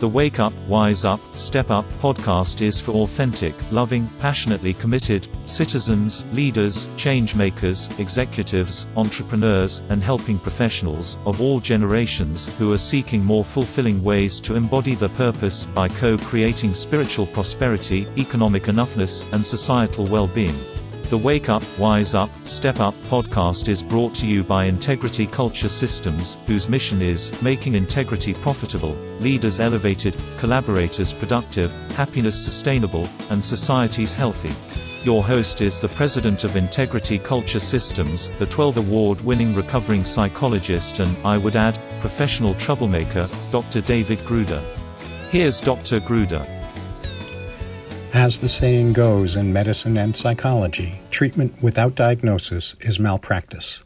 The Wake Up, Wise Up, Step Up podcast is for authentic, loving, passionately committed citizens, leaders, change makers, executives, entrepreneurs, and helping professionals of all generations who are seeking more fulfilling ways to embody their purpose by co creating spiritual prosperity, economic enoughness, and societal well being. The Wake Up, Wise Up, Step Up podcast is brought to you by Integrity Culture Systems, whose mission is making integrity profitable, leaders elevated, collaborators productive, happiness sustainable, and societies healthy. Your host is the president of Integrity Culture Systems, the 12 award winning recovering psychologist and, I would add, professional troublemaker, Dr. David Gruder. Here's Dr. Gruder. As the saying goes in medicine and psychology, treatment without diagnosis is malpractice.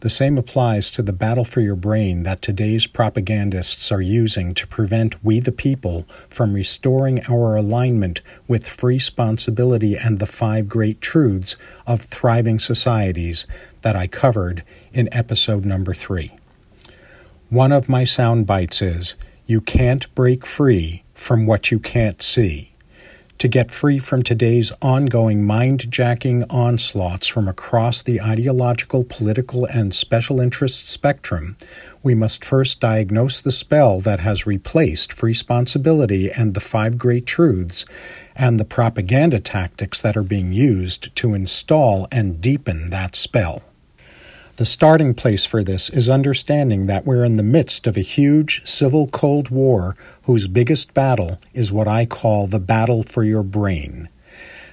The same applies to the battle for your brain that today's propagandists are using to prevent we the people from restoring our alignment with free responsibility and the five great truths of thriving societies that I covered in episode number three. One of my sound bites is You can't break free from what you can't see. To get free from today's ongoing mind jacking onslaughts from across the ideological, political, and special interest spectrum, we must first diagnose the spell that has replaced free responsibility and the five great truths, and the propaganda tactics that are being used to install and deepen that spell. The starting place for this is understanding that we're in the midst of a huge civil Cold War whose biggest battle is what I call the battle for your brain.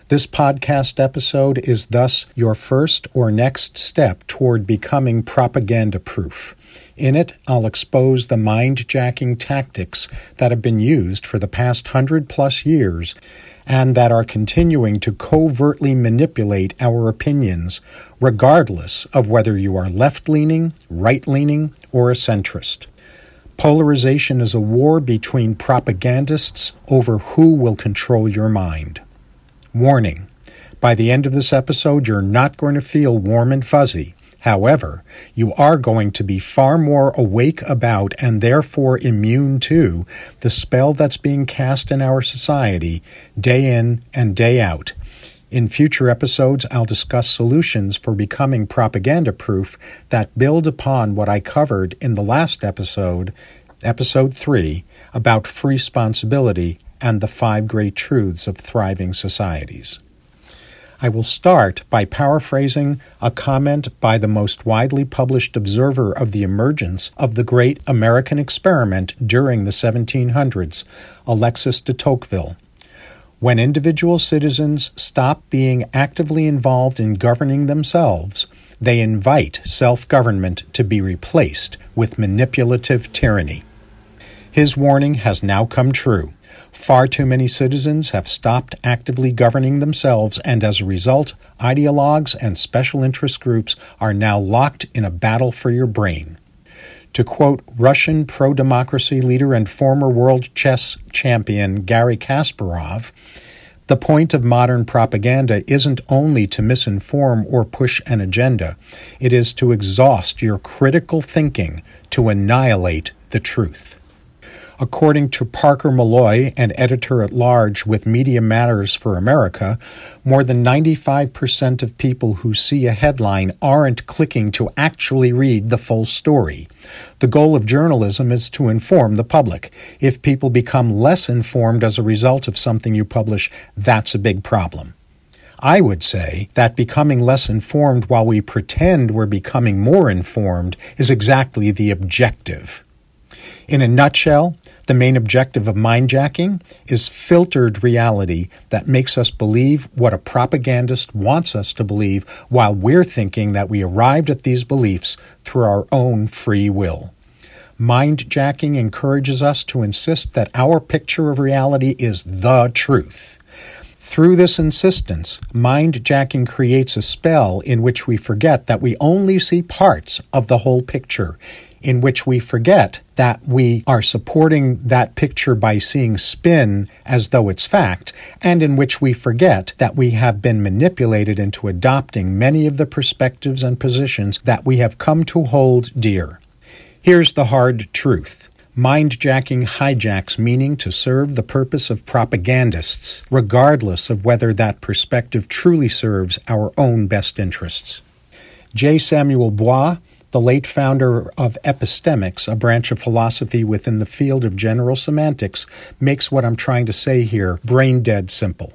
This podcast episode is thus your first or next step toward becoming propaganda proof. In it, I'll expose the mind jacking tactics that have been used for the past hundred plus years and that are continuing to covertly manipulate our opinions, regardless of whether you are left leaning, right leaning, or a centrist. Polarization is a war between propagandists over who will control your mind. Warning by the end of this episode, you're not going to feel warm and fuzzy. However, you are going to be far more awake about and therefore immune to the spell that's being cast in our society day in and day out. In future episodes, I'll discuss solutions for becoming propaganda proof that build upon what I covered in the last episode, episode 3, about free responsibility and the five great truths of thriving societies. I will start by paraphrasing a comment by the most widely published observer of the emergence of the great American experiment during the 1700s, Alexis de Tocqueville. When individual citizens stop being actively involved in governing themselves, they invite self government to be replaced with manipulative tyranny. His warning has now come true. Far too many citizens have stopped actively governing themselves, and as a result, ideologues and special interest groups are now locked in a battle for your brain. To quote Russian pro democracy leader and former world chess champion Gary Kasparov, the point of modern propaganda isn't only to misinform or push an agenda, it is to exhaust your critical thinking to annihilate the truth. According to Parker Molloy, an editor at large with Media Matters for America, more than 95% of people who see a headline aren't clicking to actually read the full story. The goal of journalism is to inform the public. If people become less informed as a result of something you publish, that's a big problem. I would say that becoming less informed while we pretend we're becoming more informed is exactly the objective. In a nutshell, the main objective of mindjacking is filtered reality that makes us believe what a propagandist wants us to believe while we're thinking that we arrived at these beliefs through our own free will. Mindjacking encourages us to insist that our picture of reality is the truth. Through this insistence, mindjacking creates a spell in which we forget that we only see parts of the whole picture in which we forget that we are supporting that picture by seeing spin as though it's fact, and in which we forget that we have been manipulated into adopting many of the perspectives and positions that we have come to hold dear. Here's the hard truth. Mind-jacking hijacks meaning to serve the purpose of propagandists, regardless of whether that perspective truly serves our own best interests. J. Samuel Bois, the late founder of epistemics, a branch of philosophy within the field of general semantics, makes what I'm trying to say here brain dead simple.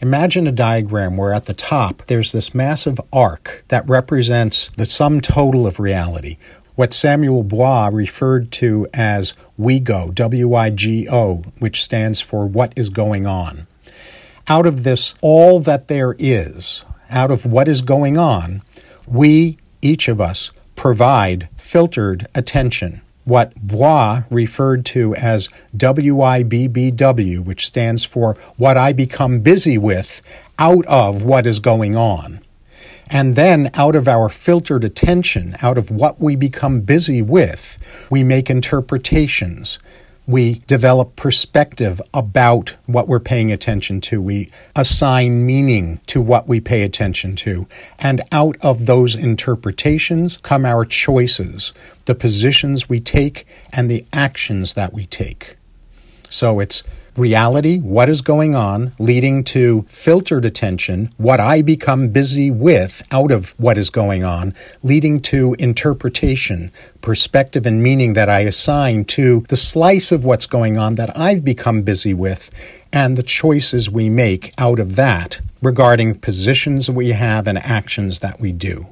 Imagine a diagram where at the top there's this massive arc that represents the sum total of reality, what Samuel Bois referred to as WIGO, W I G O, which stands for what is going on. Out of this, all that there is, out of what is going on, we, each of us, provide filtered attention. What Bois referred to as WIBBW, which stands for what I become busy with out of what is going on. And then, out of our filtered attention, out of what we become busy with, we make interpretations. We develop perspective about what we're paying attention to. We assign meaning to what we pay attention to. And out of those interpretations come our choices, the positions we take, and the actions that we take. So it's reality, what is going on, leading to filtered attention, what I become busy with out of what is going on, leading to interpretation, perspective, and meaning that I assign to the slice of what's going on that I've become busy with, and the choices we make out of that regarding positions we have and actions that we do.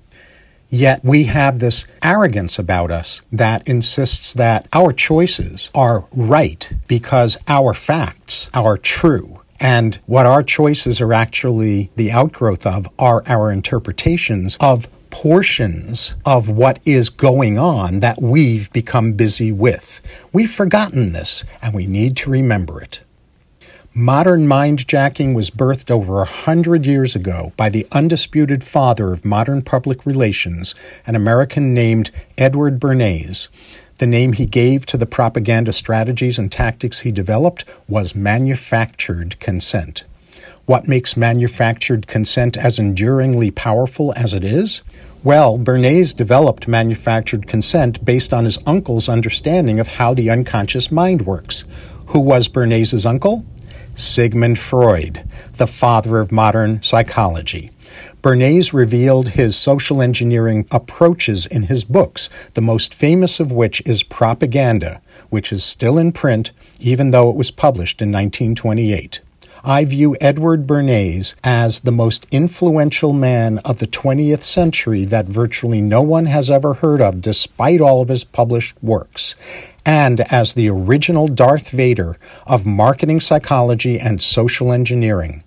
Yet we have this arrogance about us that insists that our choices are right because our facts are true. And what our choices are actually the outgrowth of are our interpretations of portions of what is going on that we've become busy with. We've forgotten this and we need to remember it. Modern mind jacking was birthed over a hundred years ago by the undisputed father of modern public relations, an American named Edward Bernays. The name he gave to the propaganda strategies and tactics he developed was manufactured consent. What makes manufactured consent as enduringly powerful as it is? Well, Bernays developed manufactured consent based on his uncle's understanding of how the unconscious mind works. Who was Bernays' uncle? Sigmund Freud, the father of modern psychology. Bernays revealed his social engineering approaches in his books, the most famous of which is Propaganda, which is still in print even though it was published in 1928. I view Edward Bernays as the most influential man of the 20th century that virtually no one has ever heard of, despite all of his published works and as the original Darth Vader of marketing psychology and social engineering.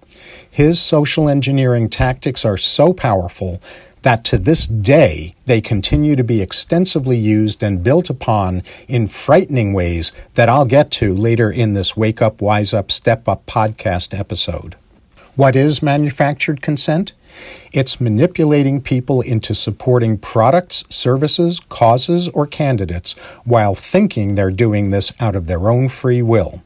His social engineering tactics are so powerful that to this day they continue to be extensively used and built upon in frightening ways that I'll get to later in this Wake Up, Wise Up, Step Up podcast episode. What is manufactured consent? It's manipulating people into supporting products, services, causes, or candidates while thinking they're doing this out of their own free will.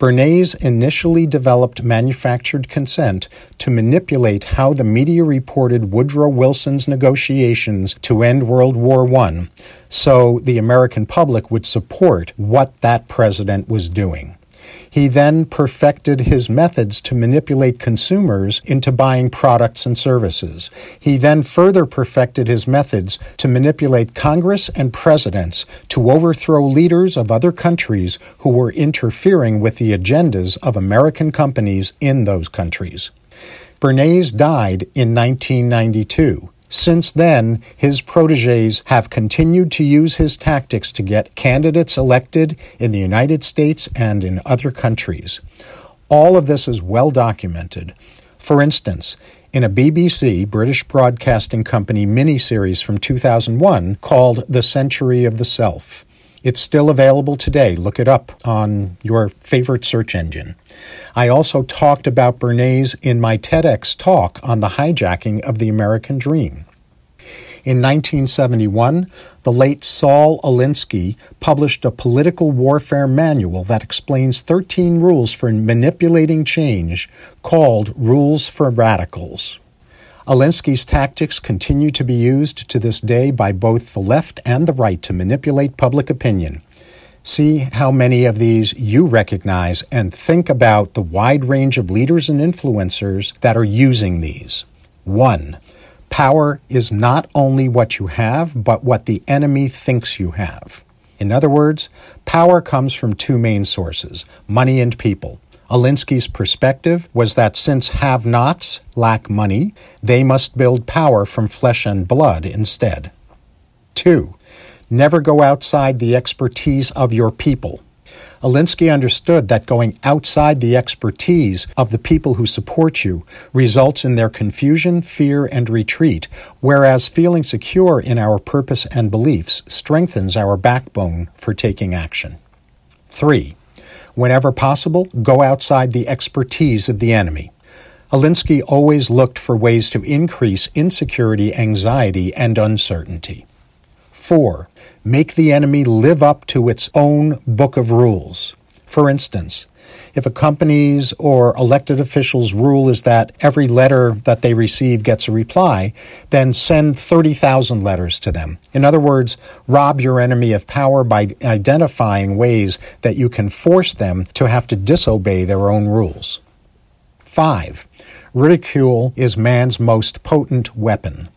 Bernays initially developed manufactured consent to manipulate how the media reported Woodrow Wilson's negotiations to end World War I so the American public would support what that president was doing. He then perfected his methods to manipulate consumers into buying products and services. He then further perfected his methods to manipulate Congress and presidents to overthrow leaders of other countries who were interfering with the agendas of American companies in those countries. Bernays died in 1992. Since then, his proteges have continued to use his tactics to get candidates elected in the United States and in other countries. All of this is well documented. For instance, in a BBC, British Broadcasting Company miniseries from 2001 called The Century of the Self. It's still available today. Look it up on your favorite search engine. I also talked about Bernays in my TEDx talk on the hijacking of the American dream. In 1971, the late Saul Alinsky published a political warfare manual that explains 13 rules for manipulating change called Rules for Radicals. Alinsky's tactics continue to be used to this day by both the left and the right to manipulate public opinion. See how many of these you recognize and think about the wide range of leaders and influencers that are using these. 1. Power is not only what you have, but what the enemy thinks you have. In other words, power comes from two main sources money and people. Alinsky's perspective was that since have nots lack money, they must build power from flesh and blood instead. 2. Never go outside the expertise of your people. Alinsky understood that going outside the expertise of the people who support you results in their confusion, fear, and retreat, whereas feeling secure in our purpose and beliefs strengthens our backbone for taking action. 3. Whenever possible, go outside the expertise of the enemy. Alinsky always looked for ways to increase insecurity, anxiety, and uncertainty. 4. Make the enemy live up to its own book of rules. For instance, if a company's or elected official's rule is that every letter that they receive gets a reply, then send 30,000 letters to them. In other words, rob your enemy of power by identifying ways that you can force them to have to disobey their own rules. 5. Ridicule is man's most potent weapon.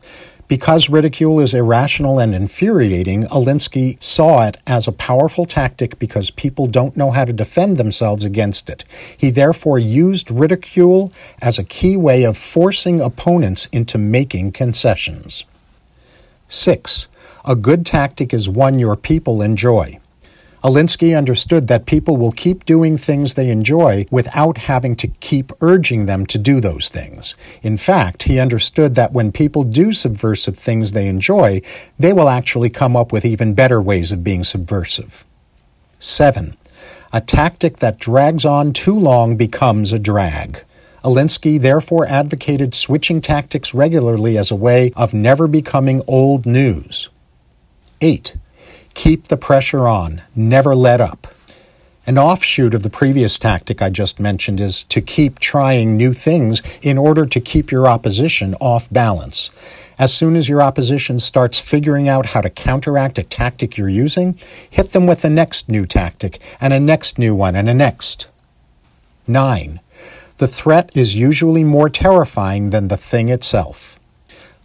Because ridicule is irrational and infuriating, Alinsky saw it as a powerful tactic because people don't know how to defend themselves against it. He therefore used ridicule as a key way of forcing opponents into making concessions. 6. A good tactic is one your people enjoy. Alinsky understood that people will keep doing things they enjoy without having to keep urging them to do those things. In fact, he understood that when people do subversive things they enjoy, they will actually come up with even better ways of being subversive. 7. A tactic that drags on too long becomes a drag. Alinsky therefore advocated switching tactics regularly as a way of never becoming old news. 8. Keep the pressure on, never let up. An offshoot of the previous tactic I just mentioned is to keep trying new things in order to keep your opposition off balance. As soon as your opposition starts figuring out how to counteract a tactic you're using, hit them with the next new tactic, and a next new one, and a next. 9. The threat is usually more terrifying than the thing itself.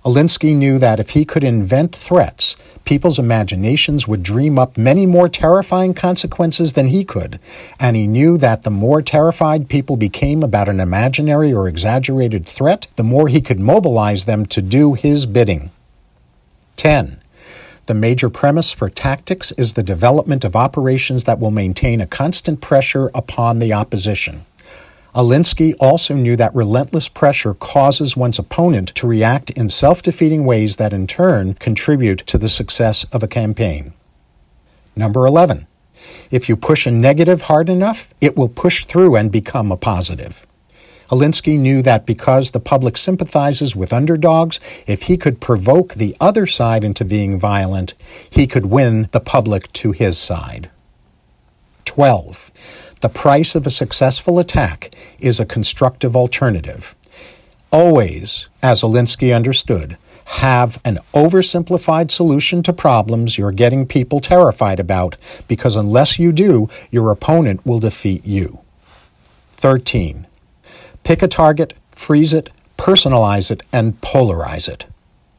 Alinsky knew that if he could invent threats, people's imaginations would dream up many more terrifying consequences than he could, and he knew that the more terrified people became about an imaginary or exaggerated threat, the more he could mobilize them to do his bidding. 10. The major premise for tactics is the development of operations that will maintain a constant pressure upon the opposition. Alinsky also knew that relentless pressure causes one's opponent to react in self defeating ways that in turn contribute to the success of a campaign. Number 11. If you push a negative hard enough, it will push through and become a positive. Alinsky knew that because the public sympathizes with underdogs, if he could provoke the other side into being violent, he could win the public to his side. 12. The price of a successful attack is a constructive alternative. Always, as Alinsky understood, have an oversimplified solution to problems you're getting people terrified about, because unless you do, your opponent will defeat you. 13. Pick a target, freeze it, personalize it, and polarize it.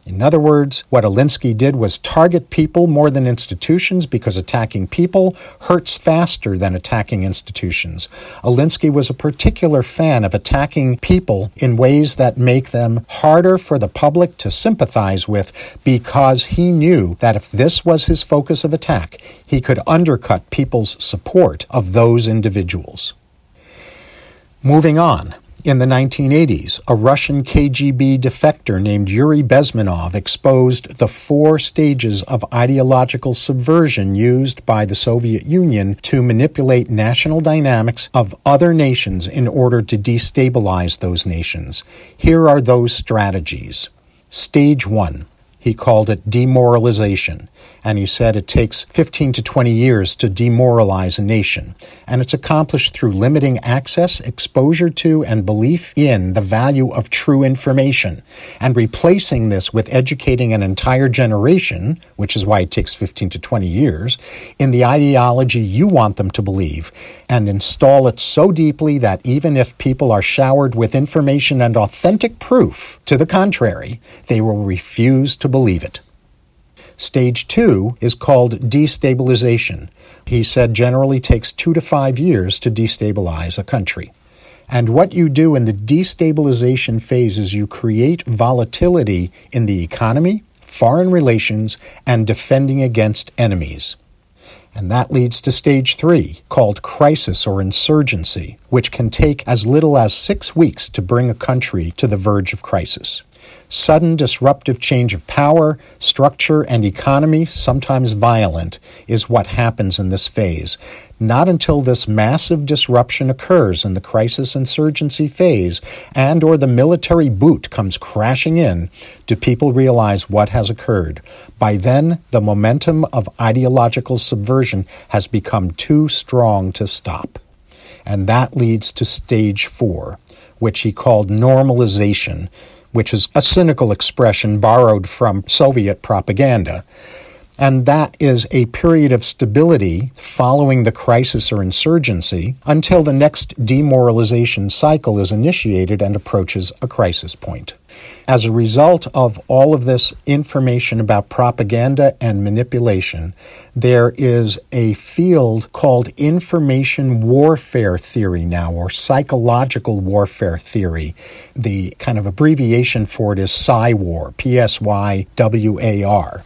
In other words, what Alinsky did was target people more than institutions because attacking people hurts faster than attacking institutions. Alinsky was a particular fan of attacking people in ways that make them harder for the public to sympathize with because he knew that if this was his focus of attack, he could undercut people's support of those individuals. Moving on. In the 1980s, a Russian KGB defector named Yuri Bezmenov exposed the four stages of ideological subversion used by the Soviet Union to manipulate national dynamics of other nations in order to destabilize those nations. Here are those strategies. Stage 1 He called it demoralization. And he said it takes 15 to 20 years to demoralize a nation. And it's accomplished through limiting access, exposure to, and belief in the value of true information, and replacing this with educating an entire generation, which is why it takes 15 to 20 years, in the ideology you want them to believe, and install it so deeply that even if people are showered with information and authentic proof to the contrary, they will refuse to believe it. Stage two is called destabilization. He said generally takes two to five years to destabilize a country. And what you do in the destabilization phase is you create volatility in the economy, foreign relations, and defending against enemies. And that leads to stage three, called crisis or insurgency, which can take as little as six weeks to bring a country to the verge of crisis. Sudden disruptive change of power, structure, and economy, sometimes violent, is what happens in this phase. Not until this massive disruption occurs in the crisis insurgency phase and or the military boot comes crashing in do people realize what has occurred. By then, the momentum of ideological subversion has become too strong to stop. And that leads to stage four, which he called normalization which is a cynical expression borrowed from Soviet propaganda. And that is a period of stability following the crisis or insurgency until the next demoralization cycle is initiated and approaches a crisis point. As a result of all of this information about propaganda and manipulation, there is a field called information warfare theory now, or psychological warfare theory. The kind of abbreviation for it is PSYWAR, P S Y W A R.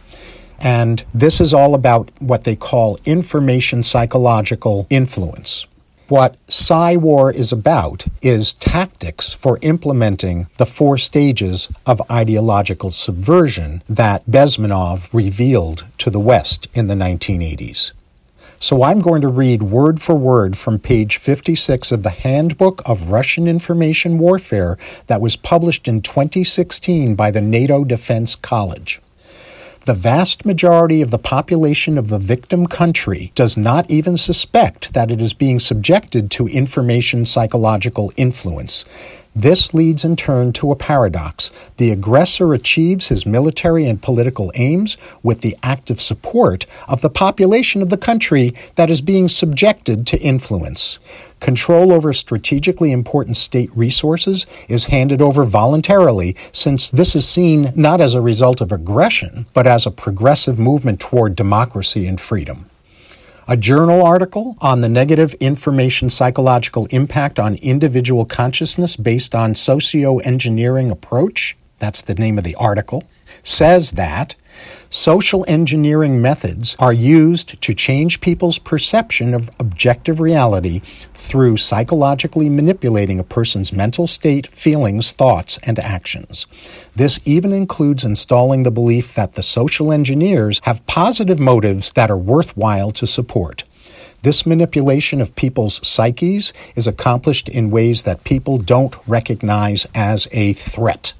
And this is all about what they call information psychological influence. What PSYWAR is about is tactics for implementing the four stages of ideological subversion that Bezmenov revealed to the West in the 1980s. So I'm going to read word for word from page 56 of the Handbook of Russian Information Warfare that was published in 2016 by the NATO Defense College. The vast majority of the population of the victim country does not even suspect that it is being subjected to information psychological influence. This leads in turn to a paradox. The aggressor achieves his military and political aims with the active support of the population of the country that is being subjected to influence. Control over strategically important state resources is handed over voluntarily since this is seen not as a result of aggression, but as a progressive movement toward democracy and freedom. A journal article on the negative information psychological impact on individual consciousness based on socio-engineering approach, that's the name of the article, says that Social engineering methods are used to change people's perception of objective reality through psychologically manipulating a person's mental state, feelings, thoughts, and actions. This even includes installing the belief that the social engineers have positive motives that are worthwhile to support. This manipulation of people's psyches is accomplished in ways that people don't recognize as a threat.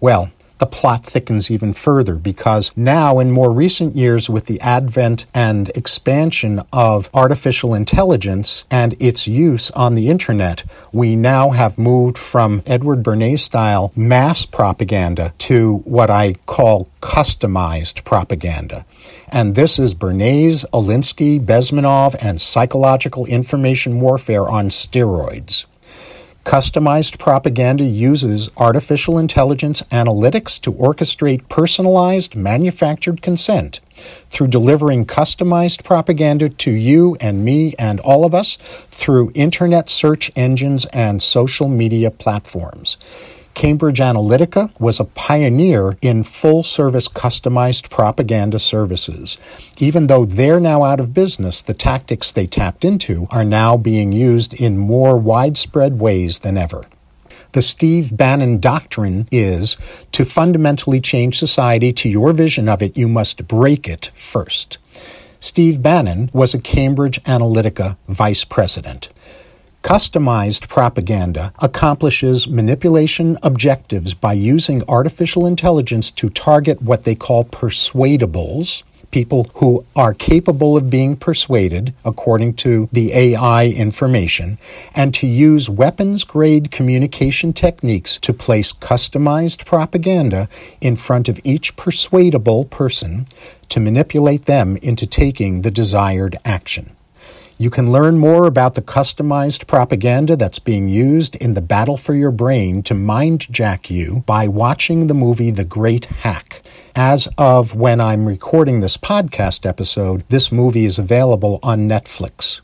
Well, the plot thickens even further because now, in more recent years, with the advent and expansion of artificial intelligence and its use on the internet, we now have moved from Edward Bernays style mass propaganda to what I call customized propaganda. And this is Bernays, Alinsky, Bezmenov, and psychological information warfare on steroids. Customized propaganda uses artificial intelligence analytics to orchestrate personalized, manufactured consent through delivering customized propaganda to you and me and all of us through internet search engines and social media platforms. Cambridge Analytica was a pioneer in full service customized propaganda services. Even though they're now out of business, the tactics they tapped into are now being used in more widespread ways than ever. The Steve Bannon doctrine is to fundamentally change society to your vision of it, you must break it first. Steve Bannon was a Cambridge Analytica vice president. Customized propaganda accomplishes manipulation objectives by using artificial intelligence to target what they call persuadables, people who are capable of being persuaded, according to the AI information, and to use weapons grade communication techniques to place customized propaganda in front of each persuadable person to manipulate them into taking the desired action. You can learn more about the customized propaganda that's being used in the battle for your brain to mindjack you by watching the movie The Great Hack. As of when I'm recording this podcast episode, this movie is available on Netflix.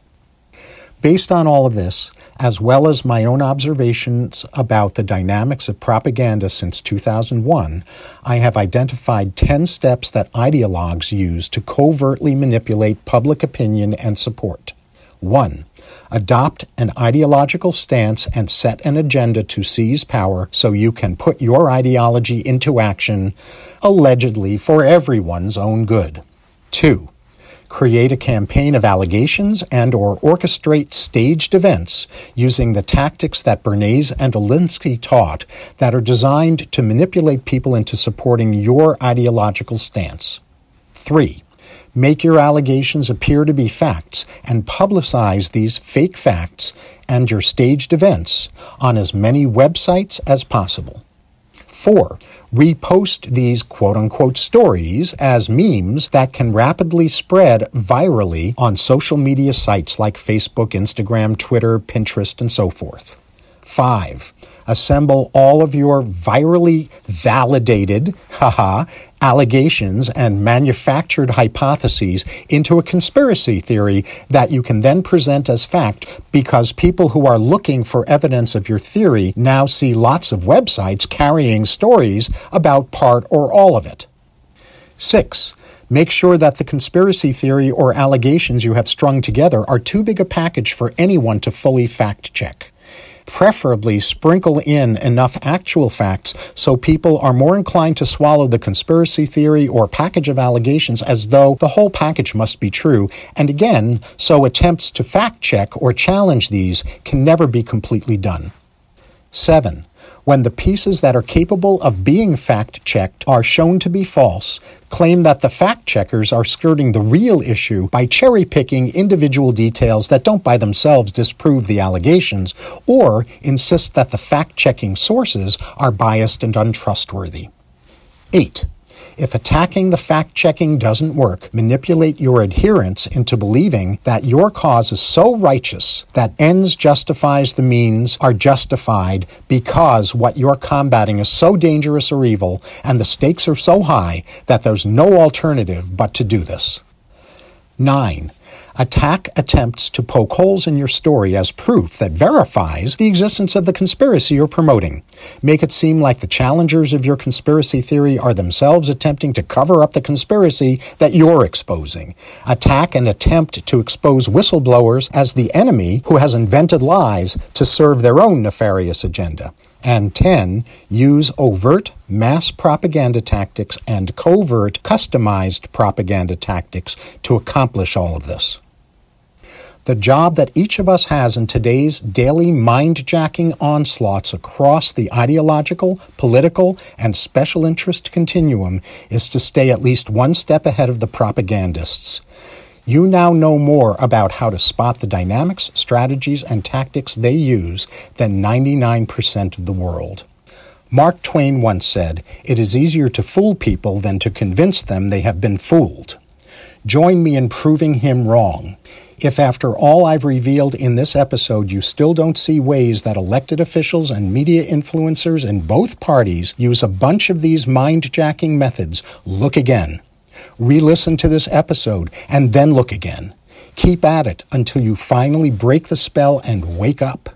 Based on all of this, as well as my own observations about the dynamics of propaganda since 2001, I have identified 10 steps that ideologues use to covertly manipulate public opinion and support. 1. Adopt an ideological stance and set an agenda to seize power so you can put your ideology into action, allegedly for everyone's own good. 2. Create a campaign of allegations and or orchestrate staged events using the tactics that Bernays and Alinsky taught that are designed to manipulate people into supporting your ideological stance. 3 Make your allegations appear to be facts and publicize these fake facts and your staged events on as many websites as possible. 4. Repost these quote unquote stories as memes that can rapidly spread virally on social media sites like Facebook, Instagram, Twitter, Pinterest, and so forth. 5 assemble all of your virally validated, haha, allegations and manufactured hypotheses into a conspiracy theory that you can then present as fact because people who are looking for evidence of your theory now see lots of websites carrying stories about part or all of it. Six, make sure that the conspiracy theory or allegations you have strung together are too big a package for anyone to fully fact check preferably sprinkle in enough actual facts so people are more inclined to swallow the conspiracy theory or package of allegations as though the whole package must be true. And again, so attempts to fact check or challenge these can never be completely done. 7 when the pieces that are capable of being fact checked are shown to be false, claim that the fact checkers are skirting the real issue by cherry picking individual details that don't by themselves disprove the allegations, or insist that the fact checking sources are biased and untrustworthy. 8. If attacking the fact checking doesn't work, manipulate your adherents into believing that your cause is so righteous that ends justifies the means are justified because what you're combating is so dangerous or evil and the stakes are so high that there's no alternative but to do this. 9. Attack attempts to poke holes in your story as proof that verifies the existence of the conspiracy you're promoting. Make it seem like the challengers of your conspiracy theory are themselves attempting to cover up the conspiracy that you're exposing. Attack and attempt to expose whistleblowers as the enemy who has invented lies to serve their own nefarious agenda. And 10. Use overt mass propaganda tactics and covert customized propaganda tactics to accomplish all of this. The job that each of us has in today's daily mind jacking onslaughts across the ideological, political, and special interest continuum is to stay at least one step ahead of the propagandists. You now know more about how to spot the dynamics, strategies, and tactics they use than 99% of the world. Mark Twain once said, It is easier to fool people than to convince them they have been fooled. Join me in proving him wrong. If after all I've revealed in this episode you still don't see ways that elected officials and media influencers in both parties use a bunch of these mind jacking methods, look again. Re listen to this episode and then look again. Keep at it until you finally break the spell and wake up.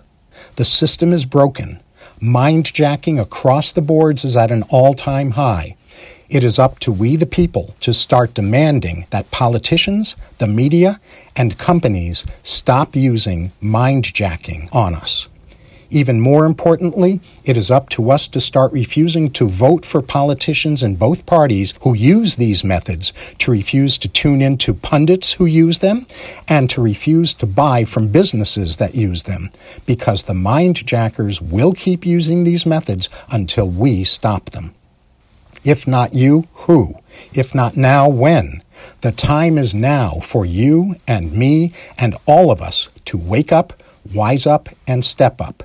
The system is broken. Mind jacking across the boards is at an all time high. It is up to we the people to start demanding that politicians, the media, and companies stop using mind jacking on us. Even more importantly, it is up to us to start refusing to vote for politicians in both parties who use these methods, to refuse to tune in to pundits who use them, and to refuse to buy from businesses that use them, because the mindjackers will keep using these methods until we stop them. If not you, who? If not now, when? The time is now for you and me and all of us to wake up, wise up, and step up.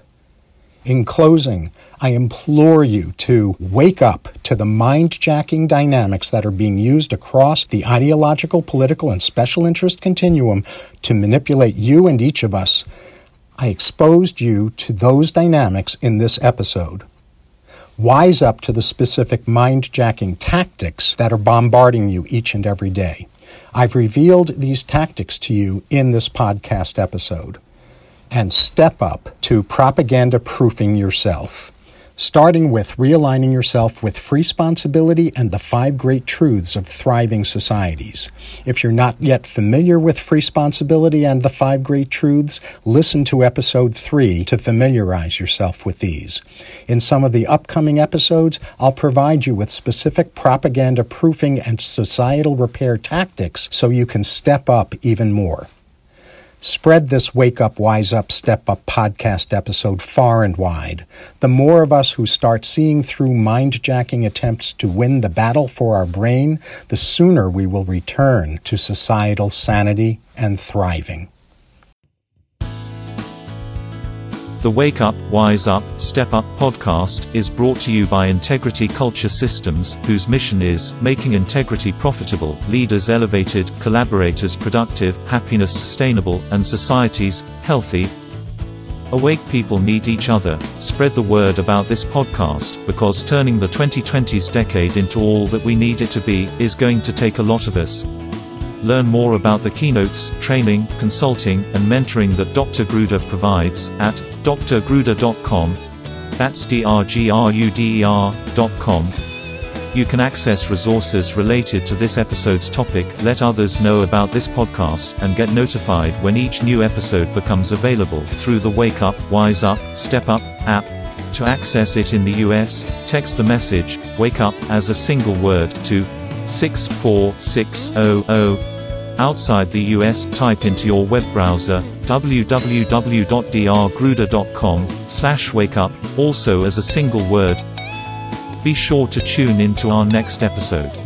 In closing, I implore you to wake up to the mind jacking dynamics that are being used across the ideological, political, and special interest continuum to manipulate you and each of us. I exposed you to those dynamics in this episode wise up to the specific mind jacking tactics that are bombarding you each and every day. I've revealed these tactics to you in this podcast episode. And step up to propaganda proofing yourself starting with realigning yourself with free responsibility and the five great truths of thriving societies. If you're not yet familiar with free responsibility and the five great truths, listen to episode three to familiarize yourself with these. In some of the upcoming episodes, I'll provide you with specific propaganda proofing and societal repair tactics so you can step up even more. Spread this Wake Up, Wise Up, Step Up podcast episode far and wide. The more of us who start seeing through mind jacking attempts to win the battle for our brain, the sooner we will return to societal sanity and thriving. The Wake Up, Wise Up, Step Up podcast is brought to you by Integrity Culture Systems, whose mission is making integrity profitable, leaders elevated, collaborators productive, happiness sustainable, and societies healthy. Awake people need each other. Spread the word about this podcast, because turning the 2020s decade into all that we need it to be is going to take a lot of us. Learn more about the keynotes, training, consulting, and mentoring that Dr. Gruder provides at drgruder.com. That's drgruder.com. You can access resources related to this episode's topic, let others know about this podcast, and get notified when each new episode becomes available through the Wake Up, Wise Up, Step Up app. To access it in the US, text the message, Wake Up, as a single word, to 64600. Outside the US, type into your web browser www.drgruder.com slash wakeup, also as a single word. Be sure to tune in to our next episode.